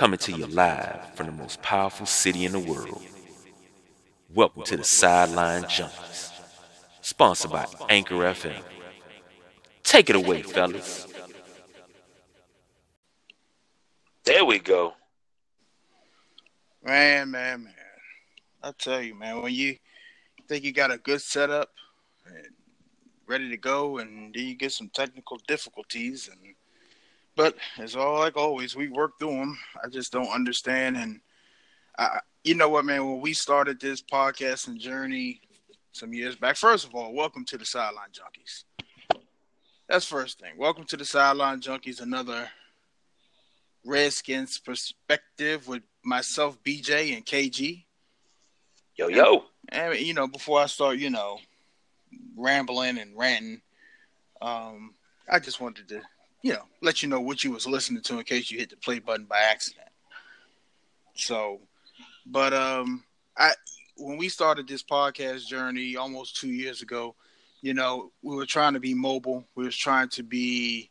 coming to you live from the most powerful city in the world. Welcome to the Sideline Junkies, sponsored by Anchor FM. Take it away, fellas. There we go. Man, man, man. I tell you, man, when you think you got a good setup and ready to go, and then you get some technical difficulties, and but it's all like always, we work through them. I just don't understand, and I, you know what, man? When we started this podcasting journey some years back, first of all, welcome to the Sideline Junkies. That's first thing. Welcome to the Sideline Junkies, another Redskins perspective with myself, BJ, and KG. Yo, yo. And, and you know, before I start, you know, rambling and ranting, um, I just wanted to, you know, let you know what you was listening to in case you hit the play button by accident. So, but um, I when we started this podcast journey almost two years ago, you know, we were trying to be mobile. We was trying to be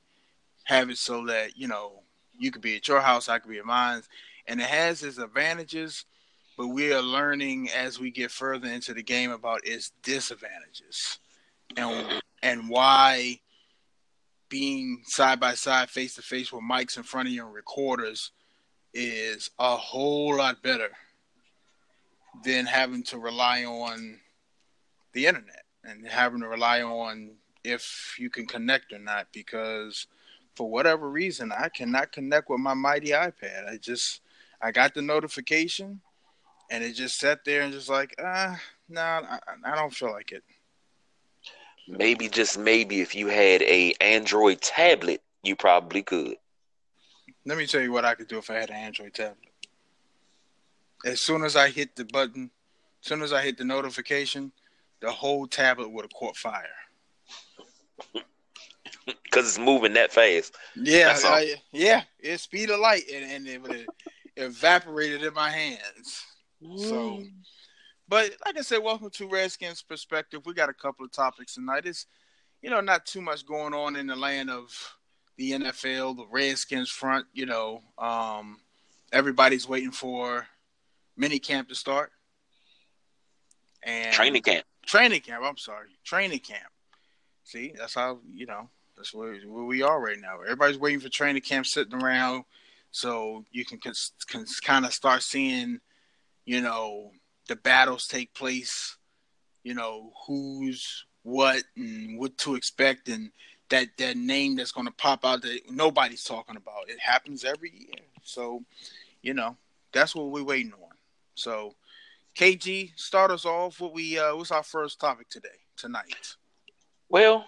have it so that you know you could be at your house, I could be at mine, and it has its advantages. But we are learning as we get further into the game about its disadvantages, and and why being side by side, face to face with mics in front of you and recorders is a whole lot better than having to rely on the internet and having to rely on if you can connect or not because for whatever reason I cannot connect with my mighty iPad. I just I got the notification and it just sat there and just like ah no nah, I, I don't feel like it. Maybe just maybe if you had a Android tablet, you probably could. Let me tell you what I could do if I had an Android tablet. As soon as I hit the button, as soon as I hit the notification, the whole tablet would have caught fire. Because it's moving that fast. Yeah, I, yeah, it's speed of light, and, and it would have evaporated in my hands. So, mm. But like I said, welcome to Redskins Perspective. We got a couple of topics tonight. It's you know not too much going on in the land of the NFL, the Redskins front. You know, um, everybody's waiting for mini camp to start. And training camp. Training camp. I'm sorry, training camp. See, that's how you know that's where, where we are right now. Everybody's waiting for training camp, sitting around, so you can, can, can kind of start seeing, you know, the battles take place. You know who's what and what to expect, and that that name that's going to pop out that nobody's talking about. It happens every year, so you know that's what we're waiting on. So, KG, start us off. What we uh, what's our first topic today tonight? Well,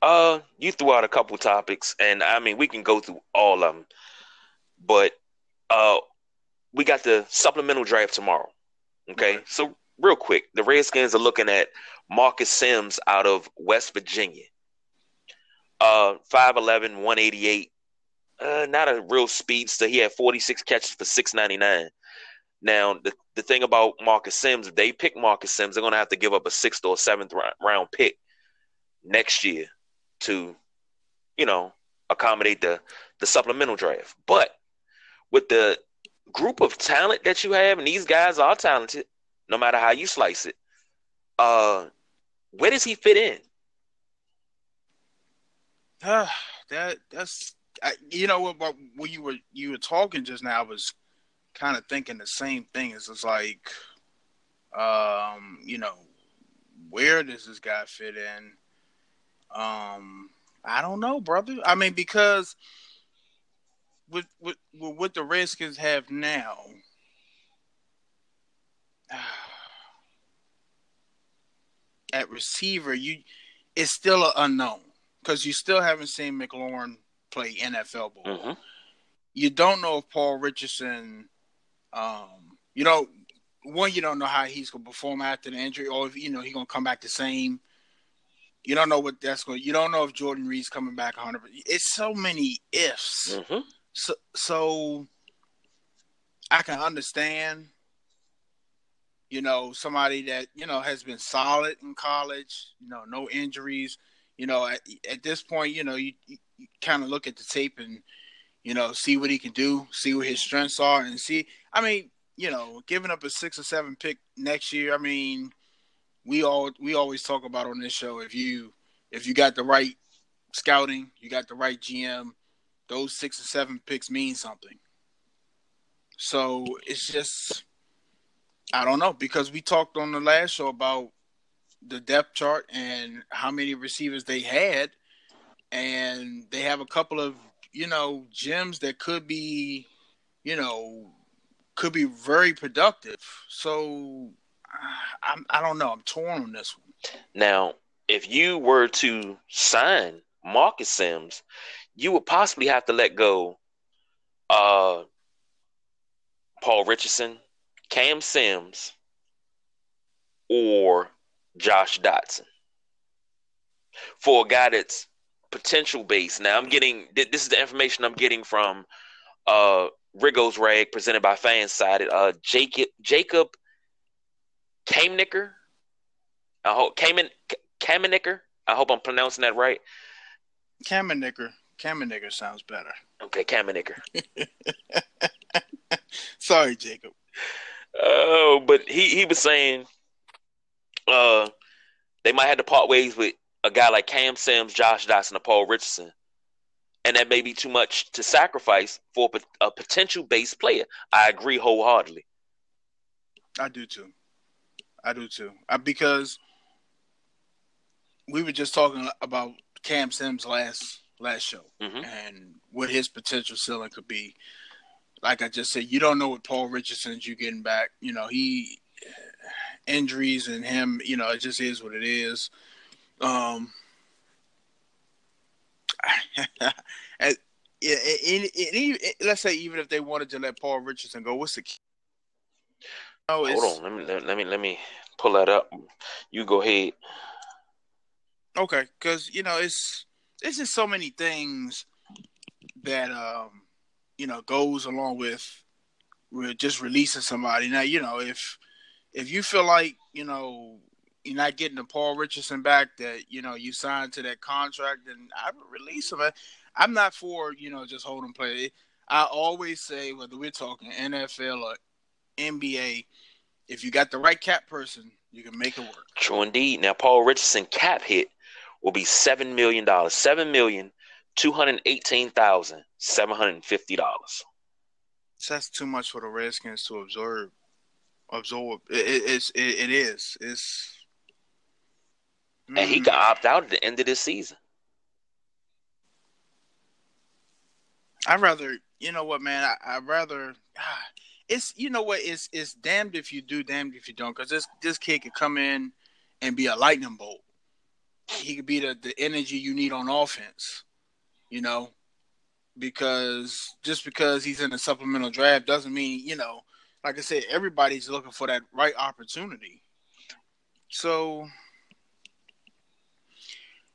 uh, you threw out a couple topics, and I mean we can go through all of them, but uh, we got the supplemental draft tomorrow. Okay, so real quick, the Redskins are looking at Marcus Sims out of West Virginia. Uh, 5'11", 188. Uh, not a real speedster. He had 46 catches for 699. Now, the, the thing about Marcus Sims, if they pick Marcus Sims, they're going to have to give up a sixth or seventh round pick next year to, you know, accommodate the, the supplemental draft. But with the group of talent that you have, and these guys are talented, no matter how you slice it, uh, where does he fit in? Uh, that that's I, you know what when you were you were talking just now I was kind of thinking the same thing. It's just like, um, you know, where does this guy fit in? Um, I don't know, brother. I mean, because with with, with what the Redskins have now, at receiver, you it's still an unknown because you still haven't seen McLaurin play NFL ball. Mm-hmm. You don't know if Paul Richardson um, you know, one, you don't know how he's gonna perform after the injury, or if you know he's gonna come back the same. You don't know what that's going. You don't know if Jordan Reed's coming back 100. It's so many ifs. Mm-hmm. So, I can understand. You know, somebody that you know has been solid in college. You know, no injuries. You know, at, at this point, you know, you, you kind of look at the tape and You know, see what he can do, see what his strengths are, and see. I mean, you know, giving up a six or seven pick next year. I mean, we all we always talk about on this show if you if you got the right scouting, you got the right GM, those six or seven picks mean something. So it's just I don't know because we talked on the last show about the depth chart and how many receivers they had, and they have a couple of you know gems that could be, you know, could be very productive. So I'm, I don't know. I'm torn on this one. Now, if you were to sign Marcus Sims, you would possibly have to let go uh, Paul Richardson, Cam Sims, or Josh Doctson for a guy that's potential based. Now I'm getting this is the information I'm getting from uh Riggo's Rag presented by Fansided. Uh Jacob Jacob. I hope Kamen Kamenicker. I hope I'm pronouncing that right. Kamenicker. Kamenicker sounds better. Okay, Kamenicker. Sorry, Jacob. Oh, but he he was saying uh they might have to part ways with a guy like Cam Sims, Josh Doctson, and Paul Richardson. And that may be too much to sacrifice for a potential base player. I agree wholeheartedly. I do too. I do too. I, because we were just talking about Cam Sims last last show mm-hmm. and what his potential ceiling could be. Like I just said, you don't know what Paul Richardson's you getting back. You know, he injuries and him, you know, it just is what it is. Um, it, it, it, let's say even if they wanted to let Paul Richardson go, what's the key? Oh, Hold on, let me let me let me pull that up. You go ahead. Okay, because you know it's it's just so many things that um you know goes along with with just releasing somebody. Now you know if if you feel like you know you're not getting the Paul Richardson back that you know you signed to that contract, then I would release him. I'm not for you know just holding play. I always say whether we're talking NFL or NBA, if you got the right cap person, you can make it work. True indeed. Now Paul Richardson cap hit will be seven million dollars. Seven million two hundred eighteen thousand seven hundred fifty dollars. That's too much for the Redskins to absorb absorb. It, it, it's it, it is. It's mm. and he could opt out at the end of this season. I'd rather, you know what, man. I, would rather. Ah, it's you know what. It's it's damned if you do, damned if you don't. Because this this kid could come in and be a lightning bolt. He could be the the energy you need on offense. You know, because just because he's in a supplemental draft doesn't mean you know like I said, everybody's looking for that right opportunity. So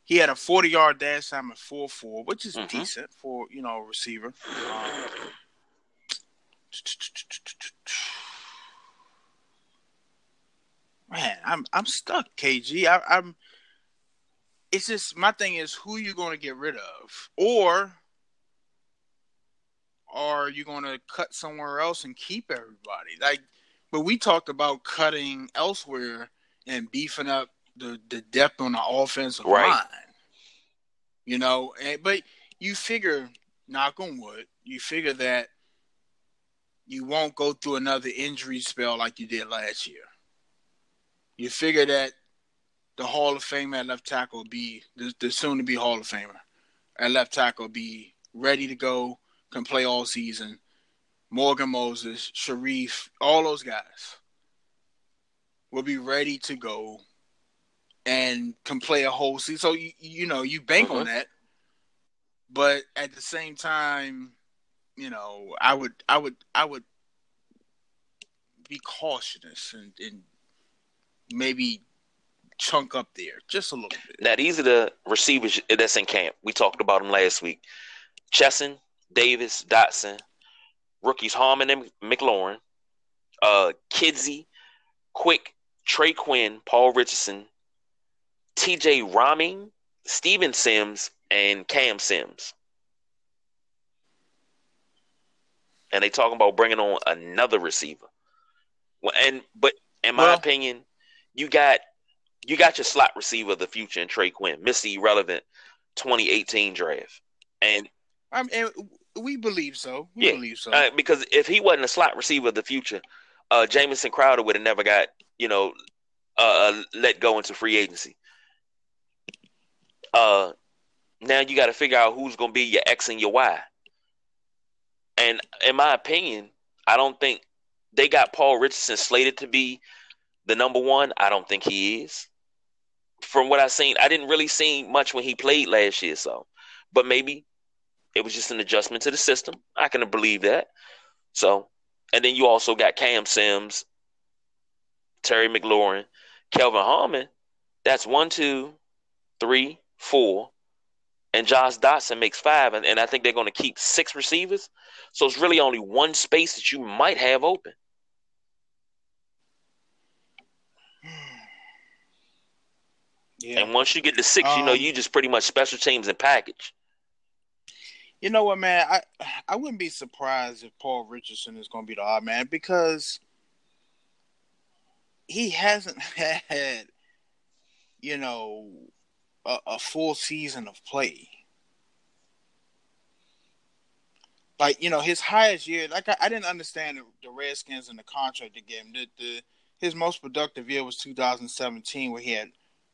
he had a 40 yard dash time at 4 4, which is mm-hmm. decent for, you know, a receiver. Um, man, I'm I'm stuck, KG. I, I'm. It's just my thing is who you going to get rid of, or are you going to cut somewhere else and keep everybody? Like, but we talked about cutting elsewhere and beefing up the, the depth on the offensive right. line. You know, and, but you figure, knock on wood, you figure that you won't go through another injury spell like you did last year. You figure that the Hall of Fame at left tackle be the, the soon to be Hall of Famer at left tackle be ready to go can play all season. Morgan Moses, Sharif, all those guys will be ready to go and can play a whole season. So you you know you bank on uh-huh. that, but at the same time, you know I would I would I would be cautious and, and maybe chunk up there just a little bit. Now these are the receivers that's in camp. We talked about them last week. Chesson, Davis, Doctson, rookies Harmon and McLaurin, uh, Kidsley, Quick, Trey Quinn, Paul Richardson, TJ Rahming, Steven Sims, and Cam Sims. and they talking about bringing on another receiver. Well, and but in my Well- opinion, you got you got your slot receiver of the future in Trey Quinn, Mr. Irrelevant 2018 draft, and I mean, we believe so. We Yeah, believe so. uh, because if he wasn't a slot receiver of the future, uh, Jamison Crowder would have never got you know uh, uh, let go into free agency. Uh, now you got to figure out who's going to be your X and your Y. And in my opinion, I don't think they got Paul Richardson slated to be the number one. I don't think he is. From what I've seen, I didn't really see much when he played last year, so but maybe it was just an adjustment to the system. I can believe that. So, and then you also got Cam Sims, Terry McLaurin, Kelvin Harmon. That's one, two, three, four, and Josh Doctson makes five, and, and I think they're going to keep six receivers. So it's really only one space that you might have open. Yeah. And once you get to six, you know Um, you just pretty much special teams and package. You know what, man? I I wouldn't be surprised if Paul Richardson is going to be the odd man because he hasn't had, you know, a, a full season of play. Like you know, his highest year, like I, I didn't understand the, the Redskins and the contract they gave him. The, the his most productive year was 2017, where he had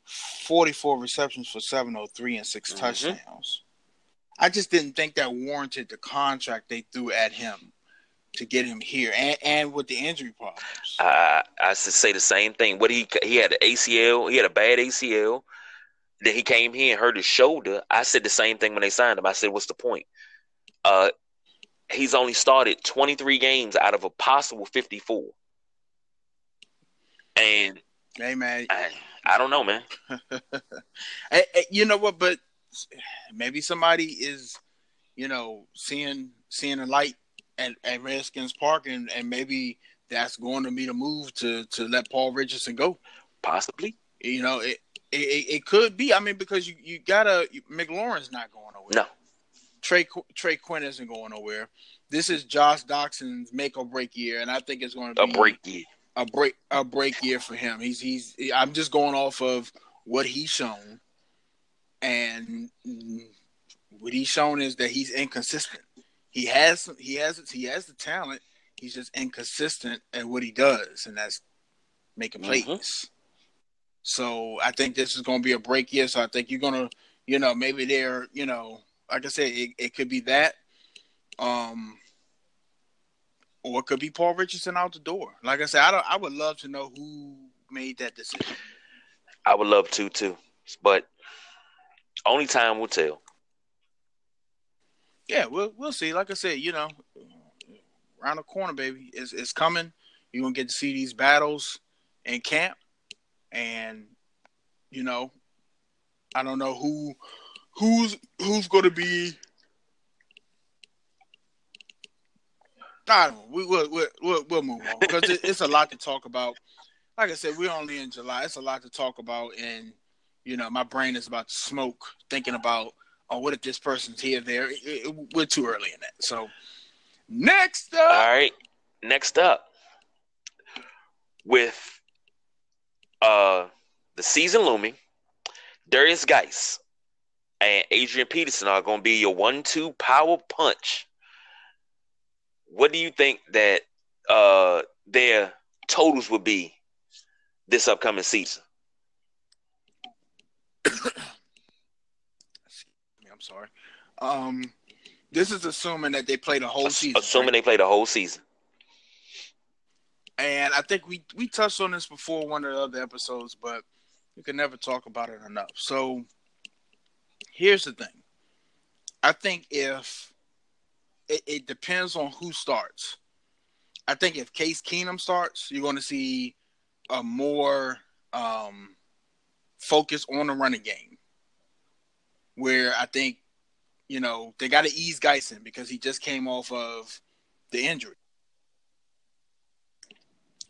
44 receptions for 703 and 6 Mhm. touchdowns. I just didn't think that warranted the contract they threw at him to get him here, and, and with the injury problems. I I should say the same thing. What he he had an ACL, he had a bad ACL. Then he came here and hurt his shoulder. I said the same thing when they signed him. I said, "What's the point?" Uh, he's only started 23 games out of a possible 54, and hey man, I, I don't know, man. You know what? But maybe somebody is, you know, seeing seeing a light at, at Redskins Park, and, and maybe that's going to be the move to to let Paul Richardson go. Possibly. You know, it it, it it could be. I mean, because you you gotta McLaurin's not going nowhere. No. Trey Trey Quinn isn't going nowhere. This is Josh Doctson's make or break year, and I think it's going to be A break year. A break a break year for him. He's he's I'm just going off of what he's shown, and what he's shown is that he's inconsistent. He has he has he has the talent. He's just inconsistent at what he does, and that's making plays. Mhm. So I think this is going to be a break year. So I think you're gonna, you know, maybe they're, you know, like I said, it, it could be that, um, or it could be Paul Richardson out the door. Like I said, I don't. I would love to know who made that decision. I would love to too, but only time will tell. Yeah, we'll we'll see. Like I said, you know, around the corner, baby, it's it's coming. You're gonna get to see these battles in camp, and you know, I don't know who who's who's gonna be. We, we'll, we'll, we'll, we'll move on because it, it's a lot to talk about. Like I said, we're only in July. It's a lot to talk about, and you know, my brain is about to smoke thinking about oh, what if this person's here, there? It- it- we're too early in that. So, next up, All right. Next up, with uh the season looming, Derrius Guice and Adrian Peterson are going to be your one-two power punch. What do you think that uh their totals would be this upcoming season? I'm sorry. Um, this is assuming that they play the whole season. Assuming right? they play the whole season. And I think we we touched on this before one of the other episodes, but we can never talk about it enough. So here's the thing. I think if it, it depends on who starts. I think if Case Keenum starts, you're going to see a more um, focus on the running game. Where I think, you know, they got to ease Geisen because he just came off of the injury.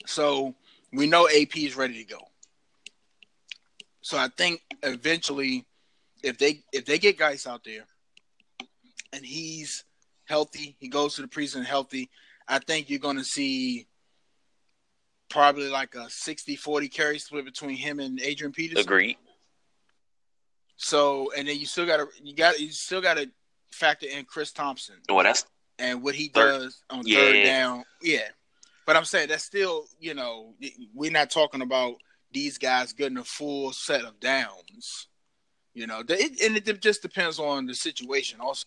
So we know AP is ready to go. So I think eventually, if they if they get guys out there, and he's healthy. He goes to the preseason healthy. I think you're going to see probably like a 60-40 carry split between him and Adrian Peterson. Agreed. So, and then you still got to you got you still got to factor in Chris Thompson. Well, that's and what he Third- does on Yeah. third down. Yeah. But I'm saying that's still, you know, we're not talking about these guys getting a full set of downs. You know, it, and it just depends on the situation also.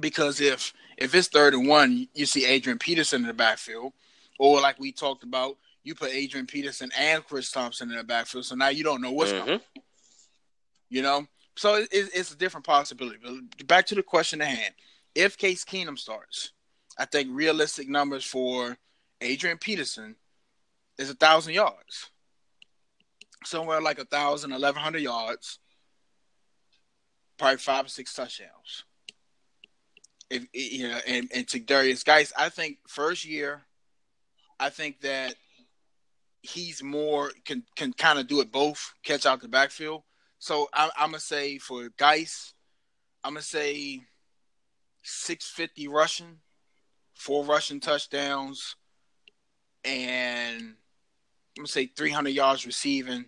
Because if if it's third and one, you see Adrian Peterson in the backfield, or like we talked about, you put Adrian Peterson and Chris Thompson in the backfield, so now you don't know what's going Mhm. you know? So it, it- it's a different possibility. But back to the question at hand. If case keenum starts i think realistic numbers for adrian peterson is a thousand yards. Somewhere like a thousand eleven hundred yards probably five or six touchdowns if you know and, and to Derrius Guice i think first year i think that he's more can can kind of do it both catch out the backfield so I, I'm gonna say for Guice, I'm gonna say 650 rushing, four rushing touchdowns, and I'm gonna say 300 yards receiving,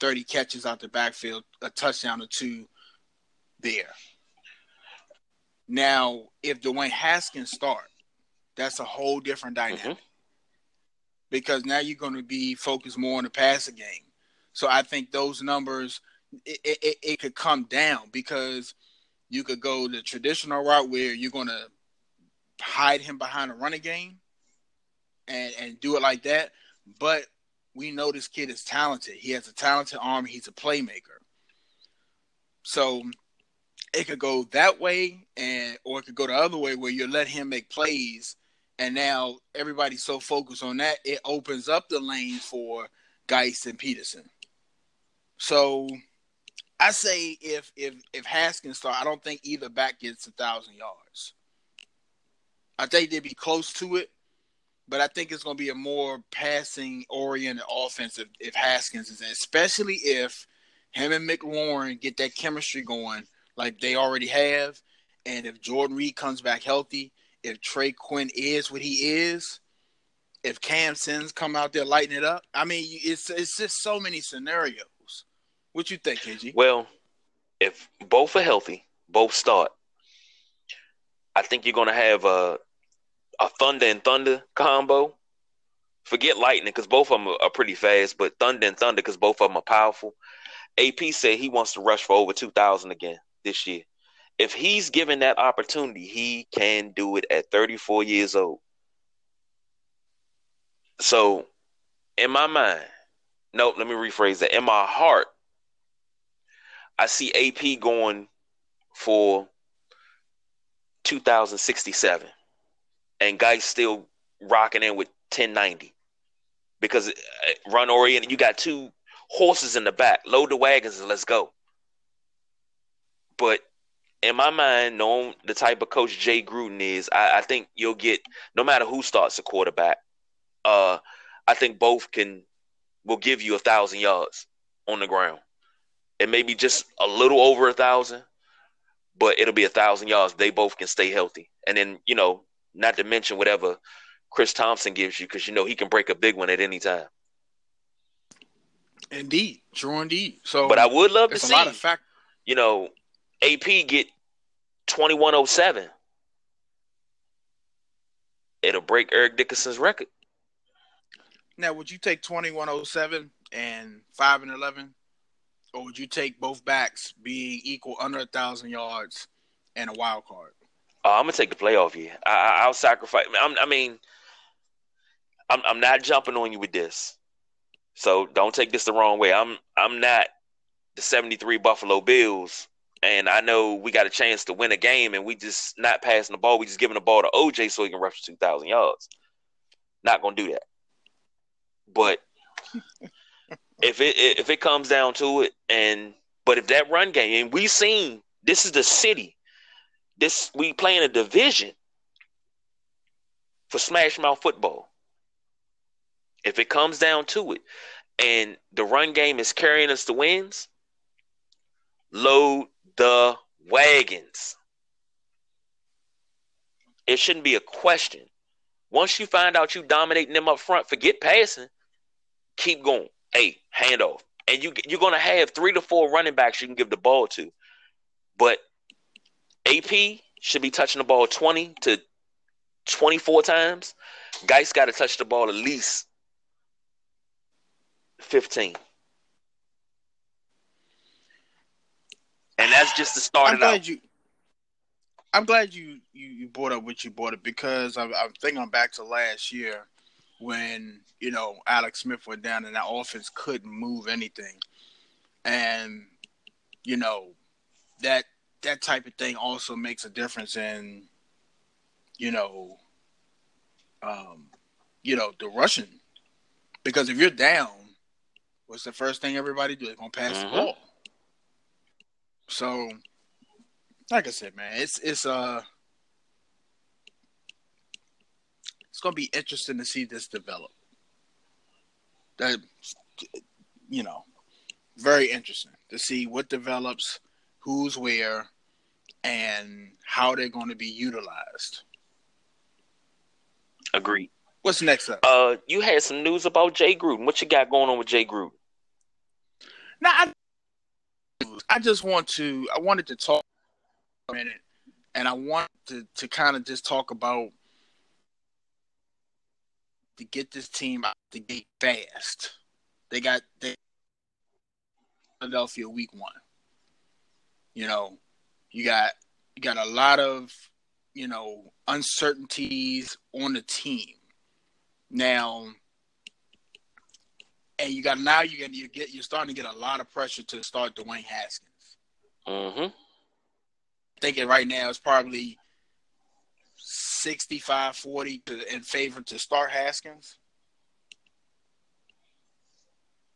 30 catches out the backfield, a touchdown or two there. Now, if Dwayne Haskins start, that's a whole different mm-hmm. dynamic because now you're going to be focused more on the passing game. So I think those numbers it, it, it could come down because you could go the traditional route where you're going to hide him behind a running game and and do it like that. But we know this kid is talented. He has a talented arm. He's a playmaker. So it could go that way, and or it could go the other way where you let him make plays, and now everybody's so focused on that it opens up the lane for Guice and Peterson. So I say if if if Haskins start, I don't think either back gets a thousand yards. I think they'd be close to it, but I think it's going to be a more passing oriented offense if, if Haskins is especially if him and McLaurin get that chemistry going like they already have, and if Jordan Reed comes back healthy, if Trey Quinn is what he is, if Cam Sims come out there lighting it up, I mean, it's it's just so many scenarios. What you think, KG? Well, if both are healthy, both start, I think you're gonna have a a thunder and thunder combo. Forget lightning because both of them are pretty fast, but thunder and thunder because both of them are powerful. AP said he wants to rush for over two thousand again this year. If he's given that opportunity, he can do it at 34 years old. So, in my mind, nope, let me rephrase that. In my heart, I see AP going for 2067 and Guice still rocking in with 1090 because uh, run oriented you got two horses in the back load the wagons and let's go but in my mind knowing the type of coach jay gruden is i, I think you'll get no matter who starts a quarterback uh i think both can will give you a thousand yards on the ground it may be just a little over a thousand, but it'll be a thousand yards. They both can stay healthy, and then you know, not to mention whatever Chris Thompson gives you, because you know he can break a big one at any time. Indeed, true indeed. So, But I would love to it's a see, lot of fact. you know, AP get twenty one oh seven. It'll break Eric Dickerson's record. Now, would you take twenty one oh seven and five and eleven, or would you take both backs being equal under a thousand yards and a wild card? Uh, I'm gonna take the playoff year. I, I, I'll sacrifice. I'm, I mean, I'm I'm not jumping on you with this, so don't take this the wrong way. I'm I'm not the '73 Buffalo Bills, and I know we got a chance to win a game, and we just not passing the ball. We just giving the ball to OJ so he can rush for 2,000 yards. Not gonna do that. But if it if it comes down to it, and but if that run game, and we seen this is the city this we playing a division for Smash Mouth football. If it comes down to it, and the run game is carrying us to wins, load the wagons. It shouldn't be a question. Once you find out you dominating them up front, forget passing. Keep going. Hey, handoff. And you you're gonna have three to four running backs you can give the ball to. But AP should be touching the ball 20 to 24 times. Guice got to touch the ball at least 15. And that's just the start I'm glad out. you. I'm glad you, you you brought up what you brought up because I'm, I'm thinking back to last year when you know Alex Smith went down and that offense couldn't move anything, and you know that that type of thing also makes a difference in you know um you know the rushing because if you're down, what's the first thing everybody do? They're gonna pass Mhm. the ball. So, like I said, man, it's it's uh it's gonna be interesting to see this develop. That you know, very interesting to see what develops, who's where, and how they're going to be utilized. Agreed. What's next up? Uh, you had some news about Jay Gruden. What you got going on with Jay Gruden? Now, I, I just want to. I wanted to talk a minute, and I want to to kind of just talk about to get this team out the gate fast. They got they Philadelphia week one. You know, you got you got a lot of you know uncertainties on the team now and you got now you're you get you're starting to get a lot of pressure to start Dwayne Haskins. Mm-hmm. Thinking right now it's probably 65 40 to, in favor to start Haskins.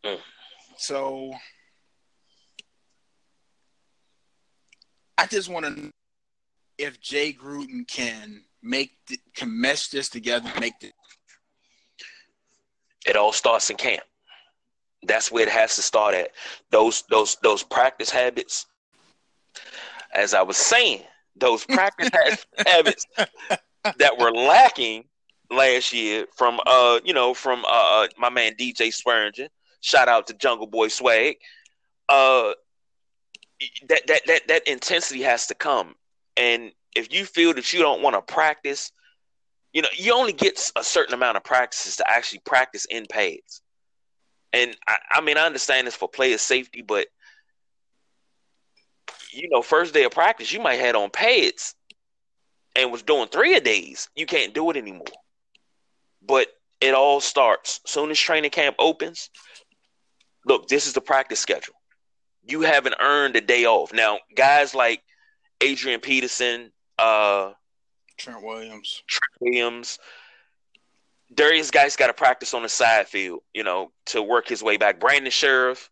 Mm. So I just want to know if Jay Gruden can make the, can mesh this together, make the It all starts in camp. That's where it has to start at. Those those those practice habits. As I was saying, those practice habits that were lacking last year from uh you know from uh my man DJ Swearinger. Shout out to Jungle Boy Swag. Uh that that that that intensity has to come. And if you feel that you don't want to practice, you know, you only get a certain amount of practices to actually practice in pads. And I, I mean, I understand this for player safety, but you know, first day of practice, you might had on pads and was doing three a days. You can't do it anymore. But it all starts soon as training camp opens. Look, this is the practice schedule. You haven't earned a day off. Now, guys like Adrian Peterson, uh, Trent Williams. Trent Williams, Derrius Guice got to practice on the side field, you know, to work his way back. Brandon Scherff,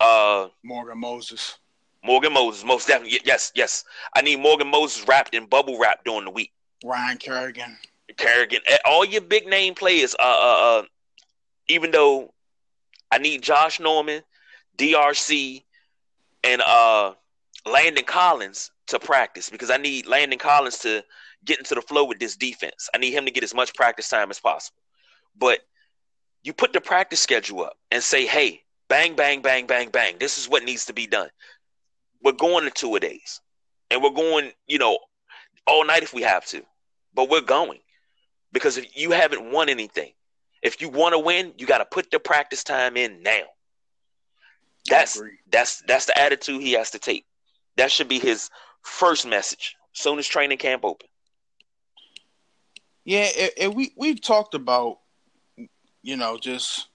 uh, Morgan Moses. Morgan Moses, most definitely. Yes, yes. I need Morgan Moses wrapped in bubble wrap during the week. Ryan Kerrigan. Kerrigan, all your big name players. Uh, uh, uh, even though I need Josh Norman, DRC, and uh, Landon Collins to practice because I need Landon Collins to get into the flow with this defense. I need him to get as much practice time as possible. But you put the practice schedule up and say, hey, bang, bang, bang, bang, bang. This is what needs to be done. We're going to two a days. And we're going, you know, all night if we have to. But we're going. Because if you haven't won anything, if you want to win, you got to put the practice time in now. That's that's that's the attitude he has to take. That should be his first message. Soon as training camp open. Yeah, and, we we've talked about, you know, just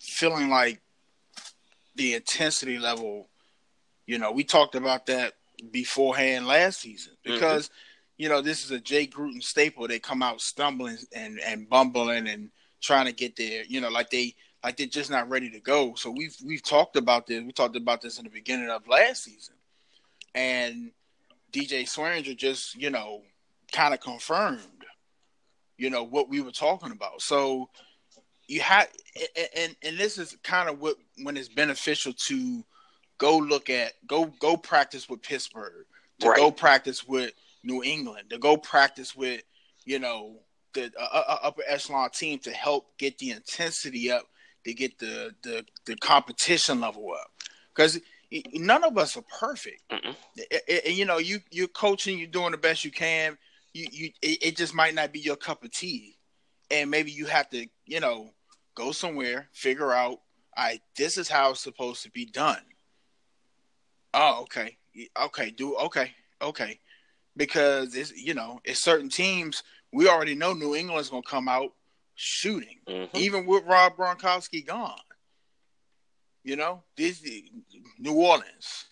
feeling like the intensity level. You know, we talked about that beforehand last season mm-hmm. because you know this is a Jay Gruden staple. They come out stumbling and and bumbling and trying to get there. You know, like they like they're just not ready to go. So we've we've talked about this. We talked about this in the beginning of last season, and DJ Swearinger just you know kind of confirmed, you know, what we were talking about. So you had, and and this is kind of what when it's beneficial to go look at, go go practice with Pittsburgh, to Right. go practice with New England, to go practice with, you know, the uh, uh, uh upper echelon team to help get the intensity up, to get the the, the competition level up, because none of us are perfect. And you know, you you're coaching, you're doing the best you can. You you it, it just might not be your cup of tea, and maybe you have to, you know, go somewhere, figure out, I right, this is how it's supposed to be done. Oh, okay, okay, do okay, okay, because it's you know, it's certain teams we already know New England's gonna come out shooting, mm-hmm. even with Rob Gronkowski gone. You know, this New Orleans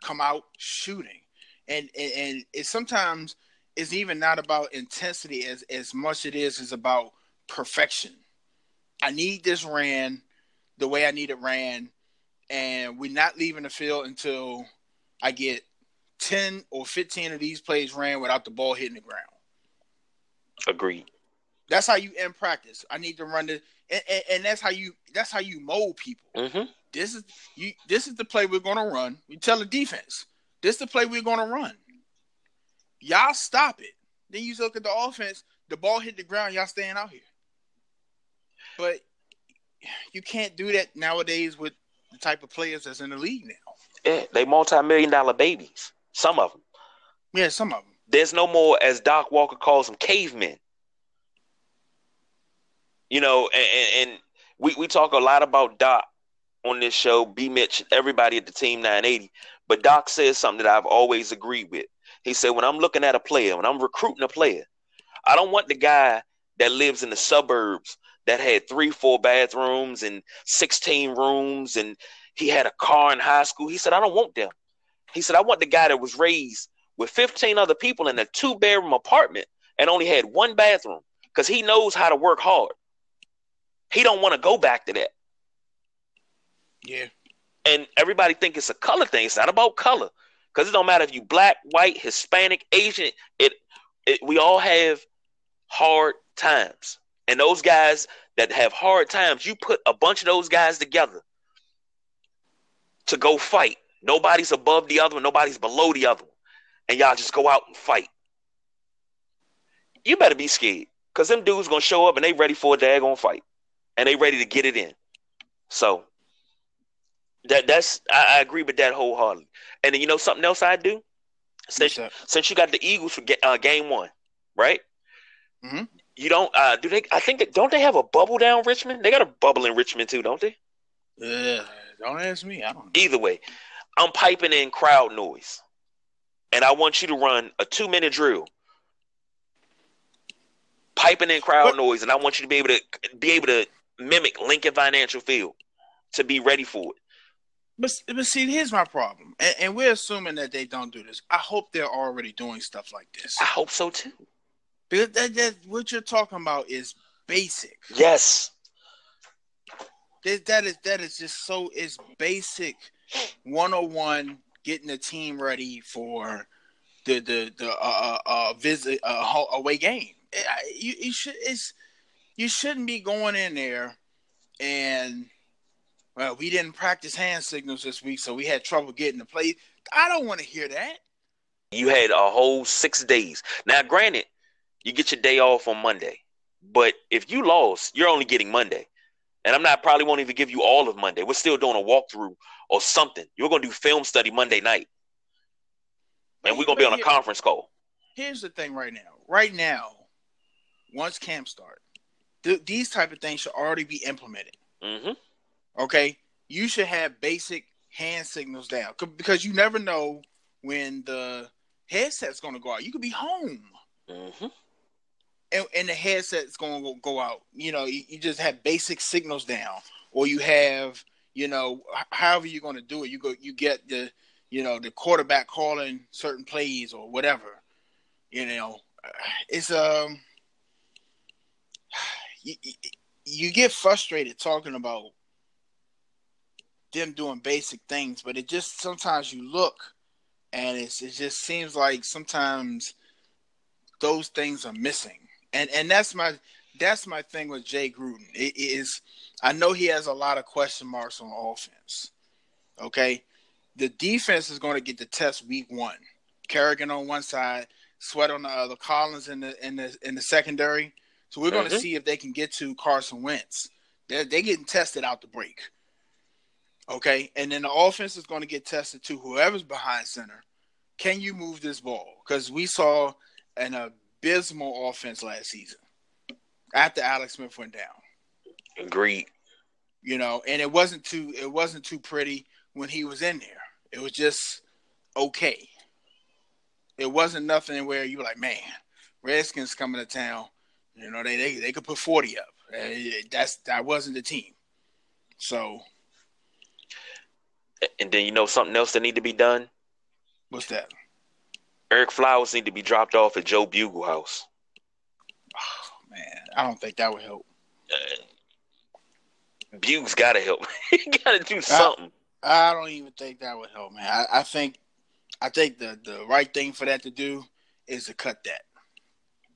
come out shooting, and and, and it sometimes it's even not about intensity as as much as it is is about perfection. I need this ran the way I need it ran, and we're not leaving the field until I get ten or fifteen of these plays ran without the ball hitting the ground. Agreed. That's how you end practice. I need to run the, and, and, and that's how you that's how you mold people. Mm-hmm. This is you. This is the play we're going to run. You tell the defense, this is the play we're going to run. Y'all stop it. Then you look at the offense. The ball hit the ground. Y'all staying out here. But you can't do that nowadays with the type of players that's in the league now. Yeah, they multi-million dollar babies. Some of them. Yeah, some of them. There's no more, as Doc Walker calls them, cavemen. You know, and, and we, we talk a lot about Doc on this show, B Mitch, everybody at the team 980. But Doc says something that I've always agreed with. He said, when I'm looking at a player, when I'm recruiting a player, I don't want the guy that lives in the suburbs that had three, four bathrooms and 16 rooms and he had a car in high school. He said, I don't want them. He said, I want the guy that was raised with 15 other people in a two bedroom apartment and only had one bathroom because he knows how to work hard. He don't want to go back to that. Yeah. And everybody think it's a color thing. It's not about color. Because it don't matter if you black, white, Hispanic, Asian, it, it we all have hard times. And those guys that have hard times, you put a bunch of those guys together to go fight. Nobody's above the other one, nobody's below the other one. And y'all just go out and fight. You better be scared. Cause them dudes gonna show up and they ready for a daggone fight. And they ready to get it in. So that that's I, I, agree with that wholeheartedly. And then you know something else I do. Since since you got the Eagles for uh, game one, right? Mm-hmm. You don't uh, do they? I think don't they have a bubble down Richmond? They got a bubble in Richmond too, don't they? Yeah, don't ask me. I don't. Know. Either way, I'm piping in crowd noise, and I want you to run a two minute drill. Piping in crowd but, noise, and I want you to be able to be able to mimic Lincoln Financial Field to be ready for it. But but see, here's my problem, and, and, we're assuming that they don't do this. I hope they're already doing stuff like this. I hope so too. Because that, that what you're talking about is basic. Yes. That, that is that is just so it's basic 101 getting the team ready for the the the uh, uh, uh visit uh, away game. You, you should it's you shouldn't be going in there and well, we didn't practice hand signals this week, so we had trouble getting the play. I don't want to hear that. You had a whole six days. Now, granted, you get your day off on Monday, but if you lost, you're only getting Monday. And I'm not probably won't even give you all of Monday. We're still doing a walkthrough or something. You're gonna do film study Monday night, and we're gonna be on a conference call. Here's the thing, right now. Right now, once camp start, th- these type of things should already be implemented. Mm-hmm. Okay, you should have basic hand signals down because you never know when the headset's going to go out. You could be home, mm-hmm. and, and, the headset's going to go out. You know, you, you, just have basic signals down, or you have, you know, however you're going to do it. You go, you get the, you know, the quarterback calling certain plays or whatever. You know, it's um, you, you get frustrated talking about them doing basic things, but it just sometimes you look and it's it just seems like sometimes those things are missing. And and that's my that's my thing with Jay Gruden. It is I know he has a lot of question marks on offense. Okay. The defense is going to get the test week one. Kerrigan on one side, Sweat on the, other, Collins in the in the in the secondary. So we're going to mm-hmm. see if they can get to Carson Wentz. They're they getting tested out the break. Okay, and then the offense is going to get tested to whoever's behind center. Can you move this ball? Because we saw an abysmal offense last season after Alex Smith went down. Agreed. You know, and it wasn't too it wasn't too pretty when he was in there. It was just okay. It wasn't nothing where you were like, man, Redskins coming to town. You know, they they, they could put forty up. That's that wasn't the team. So And then you know something else that need to be done. what's that? Ereck Flowers need to be dropped off at Joe Bugel House. Oh, man, I don't think that would help. Uh, Bug's got to help. he got to do something. I don't even think that would help, man. I, I think I think the the right thing for that to do is to cut that,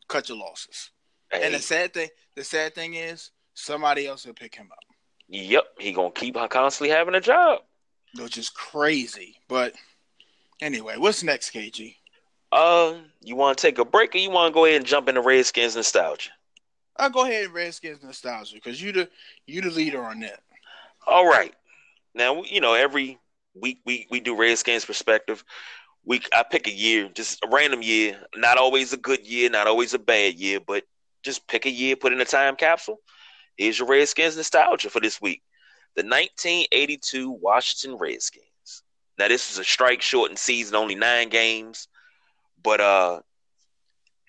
cut your losses. Hey, And the sad thing, the sad thing is, somebody else will pick him up, yep, he gonna keep constantly having a job. Which is crazy. But anyway, what's next, KG? Uh, you want to take a break, or you want to go ahead and jump into Redskins nostalgia? I'll go ahead and Redskins nostalgia because you the you the leader on that. All right. Now you know every week we we do Redskins perspective. We I pick a year, just a random year, not always a good year, not always a bad year, but just pick a year, put in a time capsule. Here's your Redskins nostalgia for this week: the 1982 Washington Redskins. Now this is a strike shortened season, only nine games, but uh,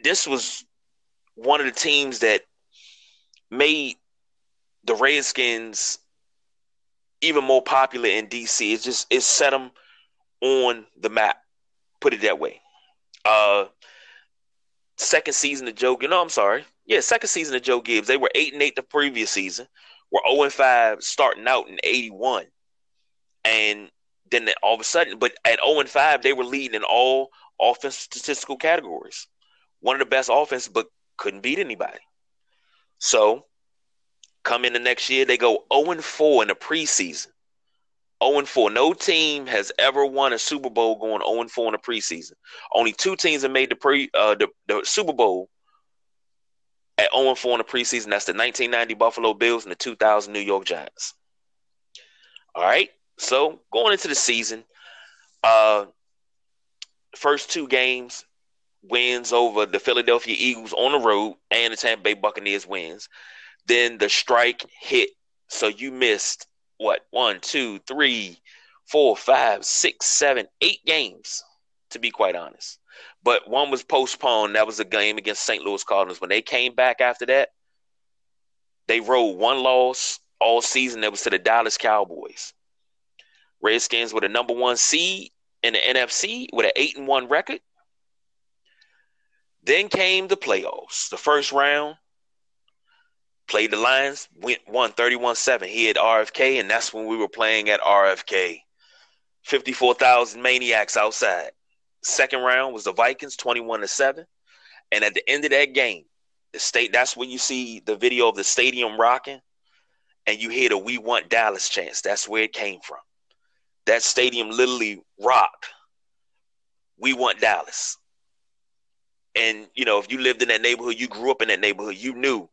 this was one of the teams that made the Redskins even more popular in DC. It's just it set them on the map. Put it that way. Uh, second season of Joe. Know, I'm sorry. Yeah, second season of Joe Gibbs. They were eight and eight the previous season. Were zero and five starting out in '81, and then all of a sudden, but at zero and five, they were leading in all offense statistical categories. One of the best offense, but couldn't beat anybody. So come in the next year, they go 0 4 in the preseason. 0 4. No team has ever won a Super Bowl going 0 4 in the preseason. Only two teams have made the pre uh, the, the Super Bowl at 0 4 in the preseason. That's the 1990 Buffalo Bills and the 2000 New York Giants. All right. So going into the season, uh, first two games wins over the Philadelphia Eagles on the road and the Tampa Bay Buccaneers wins then the strike hit. So you missed what one, two, three, four, five, six, seven, eight games, to be quite honest. But one was postponed. That was a game against St. Louis Cardinals. When they came back after that, they rolled one loss all season. That was to the Dallas Cowboys. Redskins were the number one seed in the NFC with an eight and one record. Then came the playoffs. The first round, played the Lions, went won 31-7 here at RFK, and that's when we were playing at RFK. 54,000 maniacs outside. Second round was the Vikings, 21 to 7. And at the end of that game, the state that's when you see the video of the stadium rocking and you hear the We Want Dallas chants. That's where it came from. That stadium literally rocked. We want Dallas. And you know, if you lived in that neighborhood, you grew up in that neighborhood, you knew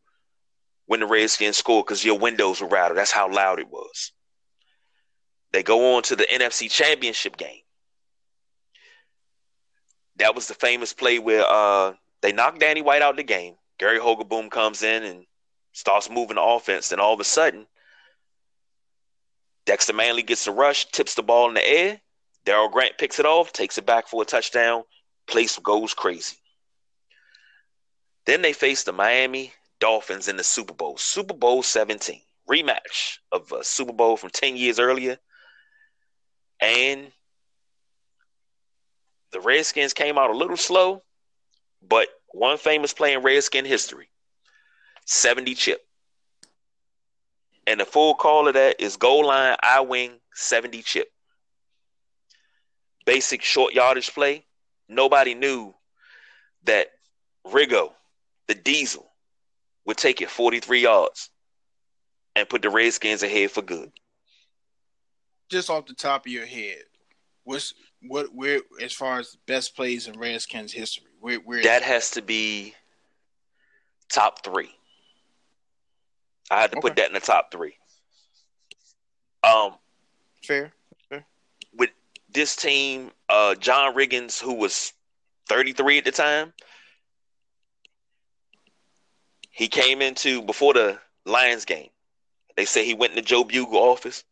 when the Redskins scored because your windows were rattled. That's how loud it was. They go on to the NFC Championship game. That was the famous play where uh, they knocked Danny White out of the game. Gary Hogeboom comes in and starts moving the offense. Then all of a sudden, Dexter Manley gets the rush, tips the ball in the air. Darryl Grant picks it off, takes it back for a touchdown. Place goes crazy. Then they face the Miami Dolphins in the Super Bowl, Super Bowl 17, rematch of a Super Bowl from 10 years earlier. And the Redskins came out a little slow, but one famous play in Redskin history 70 chip. And the full call of that is goal line, I wing, 70 chip. Basic short yardage play. Nobody knew that Riggo, the diesel, would take it 43 yards and put the Redskins ahead for good. Just off the top of your head, what's what where as far as best plays in Redskins history? Where, where that has to be top three. I had to put that in the top three. Um, fair? with this team, uh, John Riggins, who was 33 at the time, he came into before the Lions game. They say he went into Joe Bugel office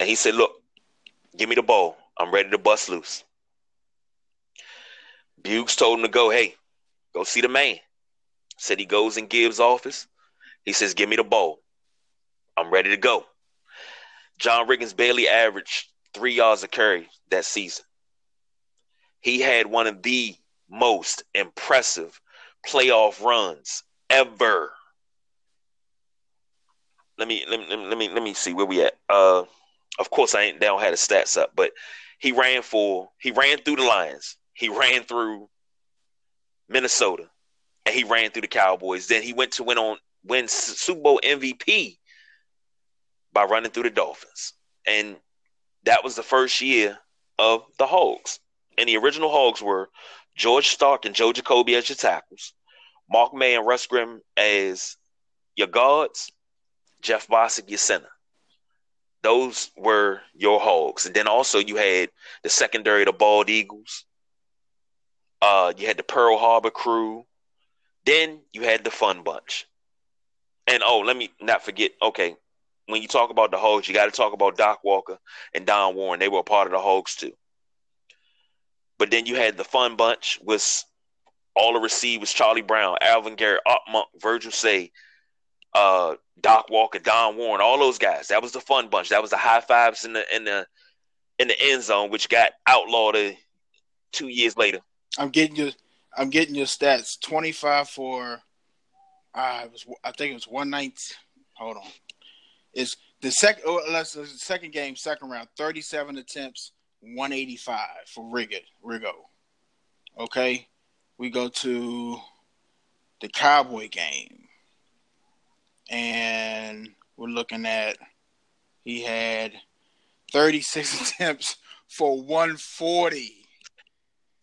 and he said, Look, give me the ball. I'm ready to bust loose. Bugles told him to go, hey, go see the man. Said he goes in Gibbs' office. He says, Give me the ball. I'm ready to go. John Riggins barely averaged three yards a carry that season. He had one of the most impressive playoff runs ever. Let me let me let me let me, let me see where we at. Uh, of course, I ain't down had the stats up, but he ran for he ran through the Lions. He ran through Minnesota, and he ran through the Cowboys. Then he went to win on win Super Bowl MVP by running through the Dolphins, and that was the first year of the Hogs. And the original Hogs were George Starke and Joe Jacoby as your tackles, Mark May and Russ Grimm as your guards, Jeff Bostic your center. Those were your Hogs. And then also you had the secondary, the Bald Eagles. Uh, you had the Pearl Harbor crew. Then you had the Fun Bunch. And oh, let me not forget. Okay, when you talk about the Hogs, you got to talk about Doc Walker and Don Warren. They were a part of the Hogs too. But then you had the Fun Bunch with all the receivers: Charlie Brown, Alvin Garrett, Art Monk, Virgil Seay, uh, Doc Walker, Don Warren, all those guys. That was the Fun Bunch. That was the high fives in the in the in the end zone, which got outlawed two years later. I'm getting your I'm getting your stats. Twenty five for. Uh, it was. I think it was one night. Hold on. It's the second. Oh, let's the second game, second round. Thirty seven attempts, one eighty five for Rigged Riggo. Okay, we go to the Cowboy game, and we're looking at. He had thirty six attempts for one forty.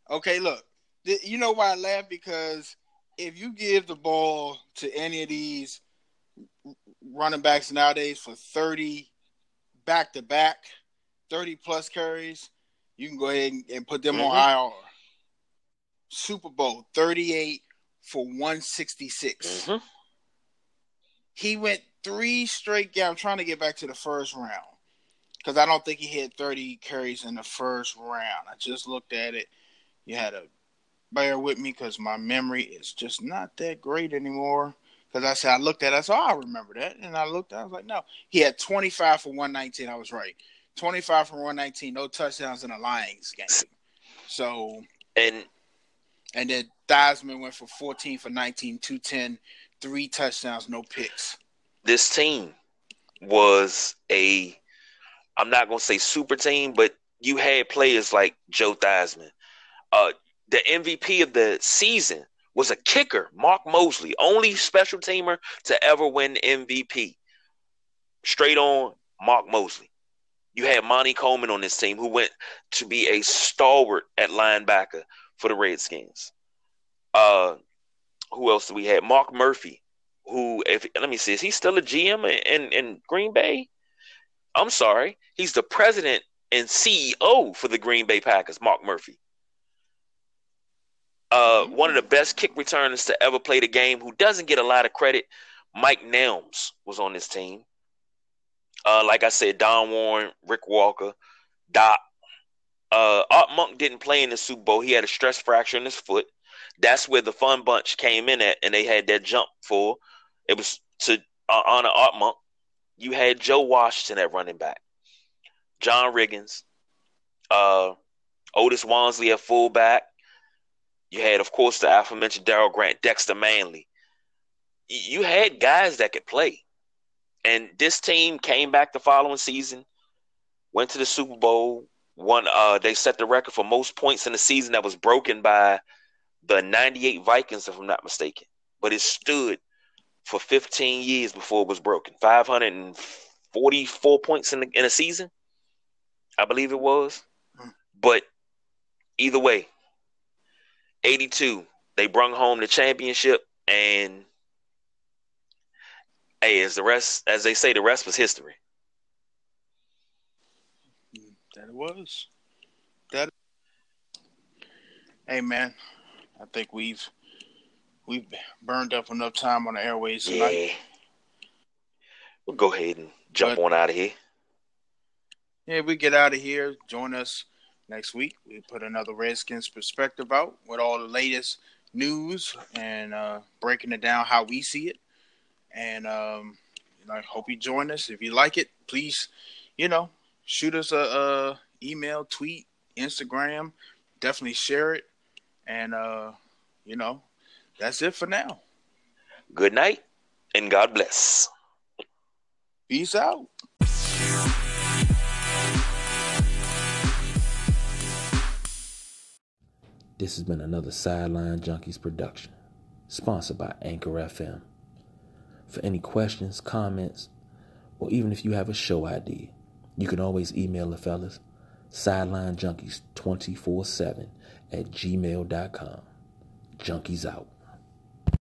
Okay, look, th- you know why I laugh because if you give the ball to any of these running backs nowadays for 30 back to back, 30 plus carries, you can go ahead and, and put them on IR. Super Bowl 38 for 166. Mhm. He went three straight games. I'm trying to get back to the first round because I don't think he had 30 carries in the first round. I just looked at it. You had to bear with me because my memory is just not that great anymore. Because I said I looked at it, I said, oh, I remember that. And I looked, I was like, no. He had 25 for 119. I was right. 25 for 119, no touchdowns in a Lions game. So, And and then Theismann went for 14 for 19, 210, three touchdowns, no picks. this team was a I'm not gonna say super team, but you had players like Joe Theismann. Uh the MVP of the season was a kicker, Mark Moseley, only special teamer to ever win MVP. Straight on Mark Moseley. You had Monte Coleman on this team who went to be a stalwart at linebacker for the Redskins. Uh who else do we have? Mark Murphy, who if let me see, is he still a GM in, in Green Bay? I'm sorry, he's the president and CEO for the Green Bay Packers, Mark Murphy. Uh, one of the best kick returners to ever play the game, who doesn't get a lot of credit. Mike Nelms was on this team. Uh, like I said, Don Warren, Rick Walker, Doc. Uh, Art Monk didn't play in the Super Bowl. He had a stress fracture in his foot. That's where the fun bunch came in at, and they had that jump for. It was to uh, honor Art Monk. You had Joe Washington at running back, John Riggins, uh, Otis Wonsley at fullback. You had, of course, the aforementioned Darryl Grant, Dexter Manley. You had guys that could play, and this team came back the following season, went to the Super Bowl. Won. Uh, they set the record for most points in the season that was broken by the '98 Vikings, if I'm not mistaken. But it stood for 15 years before it was broken. 544 points in the, in a season, I believe it was. But either way, '82, they brung home the championship, and hey, as the rest, as they say, the rest was history. That it was. That. Hey man, I think we've we've burned up enough time on the airways tonight. Yeah. We'll go ahead and jump but, on out of here. Yeah, we get out of here. Join us next week. We put another Redskins perspective out with all the latest news and uh, breaking it down how we see it. And um, you know, I hope you join us. If you like it, please, you know, shoot us a, a email, tweet, Instagram. Definitely share it. And uh, you know, that's it for now. Good night and God bless. Peace out. This has been another Sideline Junkies production, sponsored by Anchor FM. For any questions, comments, or even if you have a show idea, you can always email the fellas, sidelinejunkies247 at gmail.com. Junkies out.